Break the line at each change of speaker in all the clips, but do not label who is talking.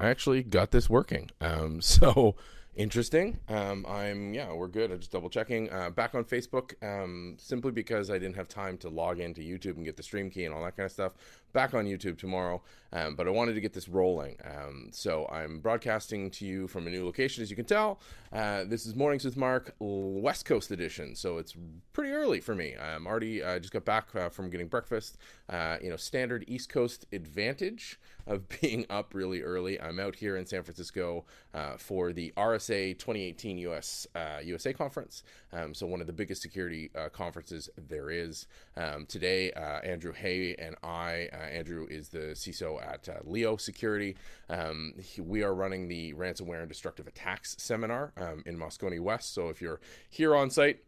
I actually got this working. Um, so interesting. Um, I'm yeah, we're good. I'm just double checking. Uh, back on Facebook, um, simply because I didn't have time to log into YouTube and get the stream key and all that kind of stuff. Back on YouTube tomorrow, um, but I wanted to get this rolling. Um, so I'm broadcasting to you from a new location, as you can tell. Uh, this is Mornings with Mark, West Coast edition. So it's pretty early for me. I'm already uh, just got back uh, from getting breakfast. Uh, you know, standard East Coast advantage of being up really early. I'm out here in San Francisco uh, for the RSA 2018 US USA conference. Um, so one of the biggest security conferences there is. Um, today, Andrew Hay and I uh, Andrew is the CISO at uh, Leo Security. Um, he, we are running the ransomware and destructive attacks seminar um, in Moscone West. So if you're here on site,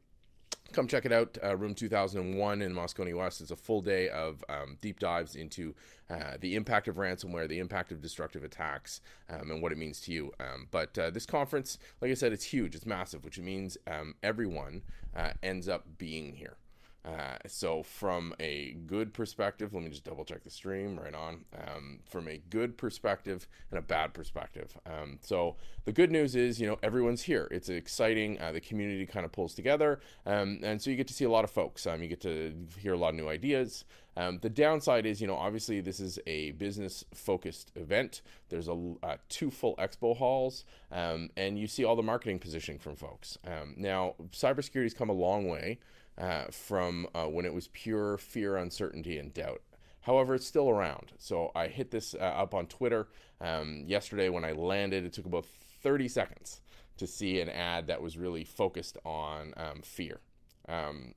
come check it out. Uh, Room 2001 in Moscone West is a full day of um, deep dives into uh, the impact of ransomware, the impact of destructive attacks, um, and what it means to you. Um, but uh, this conference, like I said, it's huge, it's massive, which means um, everyone uh, ends up being here. Uh, so from a good perspective, let me just double check the stream right on. Um, from a good perspective and a bad perspective. Um, so the good news is, you know, everyone's here. It's exciting. Uh, the community kind of pulls together, um, and so you get to see a lot of folks. Um, you get to hear a lot of new ideas. Um, the downside is, you know, obviously this is a business-focused event. There's a uh, two full expo halls, um, and you see all the marketing positioning from folks. now, cybersecurity's come a long way uh, from uh, when it was pure fear, uncertainty, and doubt. However, it's still around. So I hit this uh, up on Twitter um, yesterday when I landed. It took about 30 seconds to see an ad that was really focused on um, fear. Um,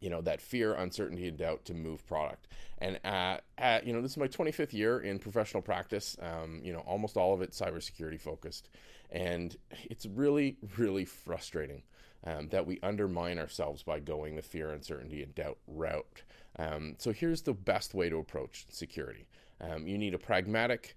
you know that fear, uncertainty, and doubt to move product. And at, at, you know this is my 25th year in professional practice. Um, you know almost all of it cybersecurity focused, and it's really really frustrating um, that we undermine ourselves by going the fear, uncertainty, and doubt route. Um, so here's the best way to approach security. Um, you need a pragmatic,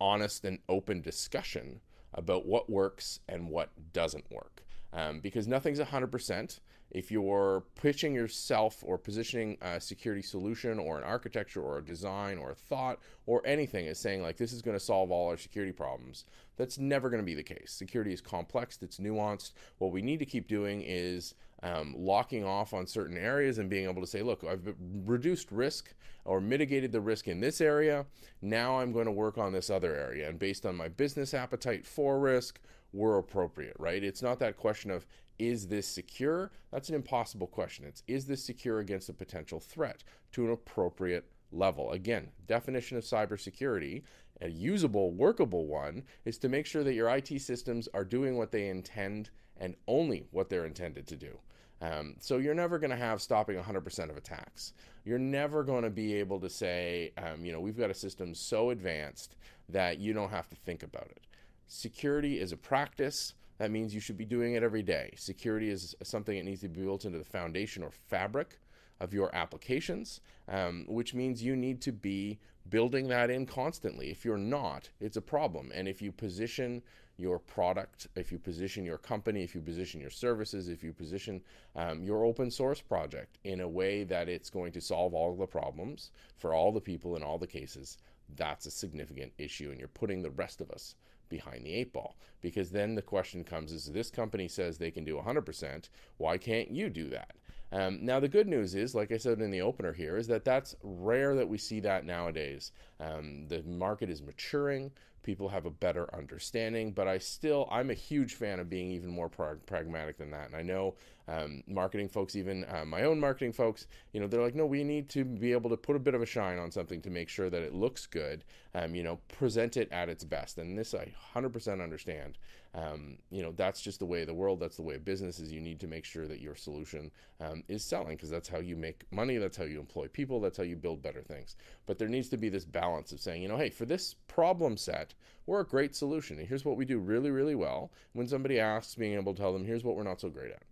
honest, and open discussion about what works and what doesn't work. Um, because nothing's 100% if you're pitching yourself or positioning a security solution or an architecture or a design or a thought or anything as saying like this is going to solve all our security problems that's never going to be the case. Security is complex it's nuanced. What we need to keep doing is um, locking off on certain areas and being able to say look i've reduced risk or mitigated the risk in this area. Now i'm going to work on this other area. And based on my business appetite for risk we're appropriate, right? It's not that question of is this secure? That's an impossible question. It's is this secure against a potential threat to an appropriate level? Again, definition of cybersecurity, a usable, workable one, is to make sure that your IT systems are doing what they intend and only what they're intended to do. Um, so you're never going to have stopping 100% of attacks. You're never going to be able to say, um, you know, we've got a system so advanced that you don't have to think about it. Security is a practice. That means you should be doing it every day. Security is something that needs to be built into the foundation or fabric of your applications, um, which means you need to be building that in constantly. If you're not, it's a problem. And if you position your product, if you position your company, if you position your services, if you position um, your open source project in a way that it's going to solve all the problems for all the people in all the cases, that's a significant issue. And you're putting the rest of us behind the eight ball. Because then the question comes is this company says they can do 100%, why can't you do that? Um, now, the good news is, like I said in the opener here, is that that's rare that we see that nowadays. Um, the market is maturing people have a better understanding but i still i'm a huge fan of being even more pra- pragmatic than that. And i know um, marketing folks even uh, my own marketing folks you know they're like no we need to be able to put a bit of a shine on something to make sure that it looks good um, you know present it at its best. And this i 100% understand. Um, you know that's just the way of the world. That's the way of business is you need to make sure that your solution um, is selling because that's how you make money. That's how you employ people. That's how you build better things. But there needs to be this balance of saying you know hey for this problem set we're a great solution. And here's what we do really really well. When somebody asks being able to tell them here's what we're not so great at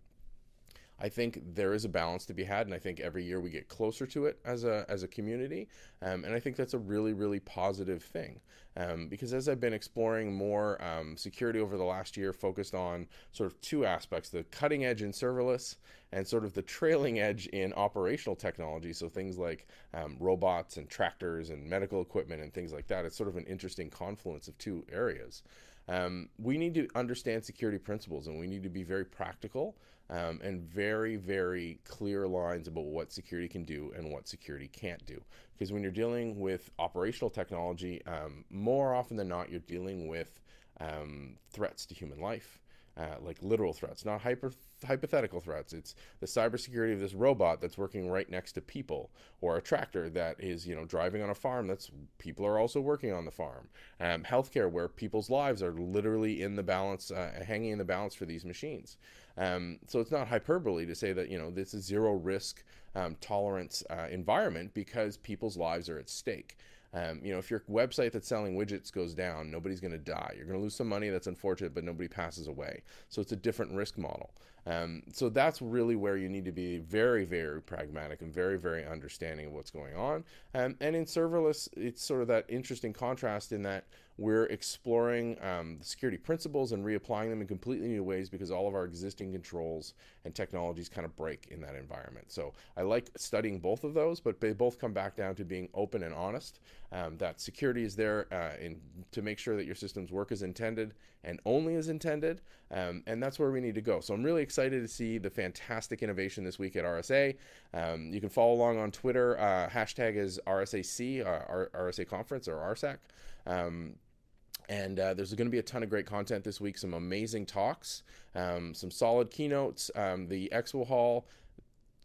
I think there is a balance to be had, and I think every year we get closer to it as a as a community, um, and I think that's a really really positive thing. Um, because as I've been exploring more um, security over the last year, focused on sort of two aspects: the cutting edge in serverless and sort of the trailing edge in operational technology. So things like um, robots and tractors and medical equipment and things like that. It's sort of an interesting confluence of two areas. Um, we need to understand security principles and we need to be very practical um, and very, very clear lines about what security can do and what security can't do. Because when you're dealing with operational technology, um, more often than not, you're dealing with um, threats to human life. Uh, like literal threats, not hyper hypothetical threats. It's the cybersecurity of this robot that's working right next to people, or a tractor that is, you know, driving on a farm. That's people are also working on the farm. Um, healthcare, where people's lives are literally in the balance, uh, hanging in the balance for these machines. Um, so it's not hyperbole to say that you know this is zero risk um, tolerance uh, environment because people's lives are at stake. Um, you know, if your website that's selling widgets goes down, nobody's going to die. You're going to lose some money. That's unfortunate, but nobody passes away. So it's a different risk model. Um, so that's really where you need to be very, very pragmatic and very, very understanding of what's going on. Um, and in serverless, it's sort of that interesting contrast in that we're exploring um, the security principles and reapplying them in completely new ways because all of our existing controls and technologies kind of break in that environment. So I like studying both of those, but they both come back down to being open and honest. Um, that security is there uh, in, to make sure that your systems work as intended and only as intended. Um, and that's where we need to go. So I'm really excited to see the fantastic innovation this week at RSA. Um, you can follow along on Twitter. Uh, hashtag is RSAC, uh, RSA Conference or RSAC. Um, and uh, there's going to be a ton of great content this week. Some amazing talks, um, some solid keynotes. Um, the Expo Hall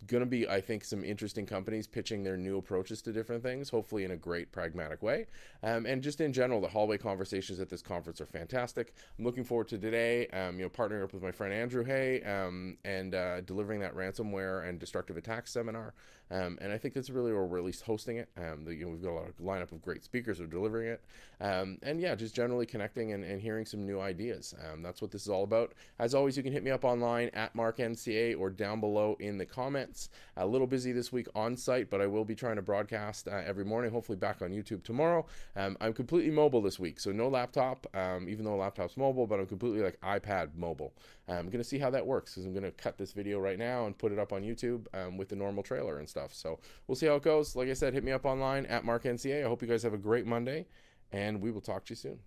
going to be, I think, some interesting companies pitching their new approaches to different things, hopefully in a great, pragmatic way. Um, and just in general, the hallway conversations at this conference are fantastic. I'm looking forward to today, um, you know, partnering up with my friend Andrew Hay um, and uh, delivering that ransomware and destructive attacks seminar. Um, and I think that's really where we're at least hosting it. Um, the, you know, we've got a lot of lineup of great speakers who are delivering it. Um, and yeah, just generally connecting and, and hearing some new ideas. that's what this is all about. As always, you can hit me up online at MarkNCA or down below in the comments. A little busy this week on site, but I will be trying to broadcast uh, every morning, hopefully back on YouTube tomorrow. Um, I'm completely mobile this week, so no laptop, um, even though a laptop's mobile, but I'm completely like iPad mobile. I'm going to see how that works because I'm going to cut this video right now and put it up on YouTube um, with the normal trailer and stuff. So we'll see how it goes. Like I said, hit me up online at MarkNCA. I hope you guys have a great Monday, and we will talk to you soon.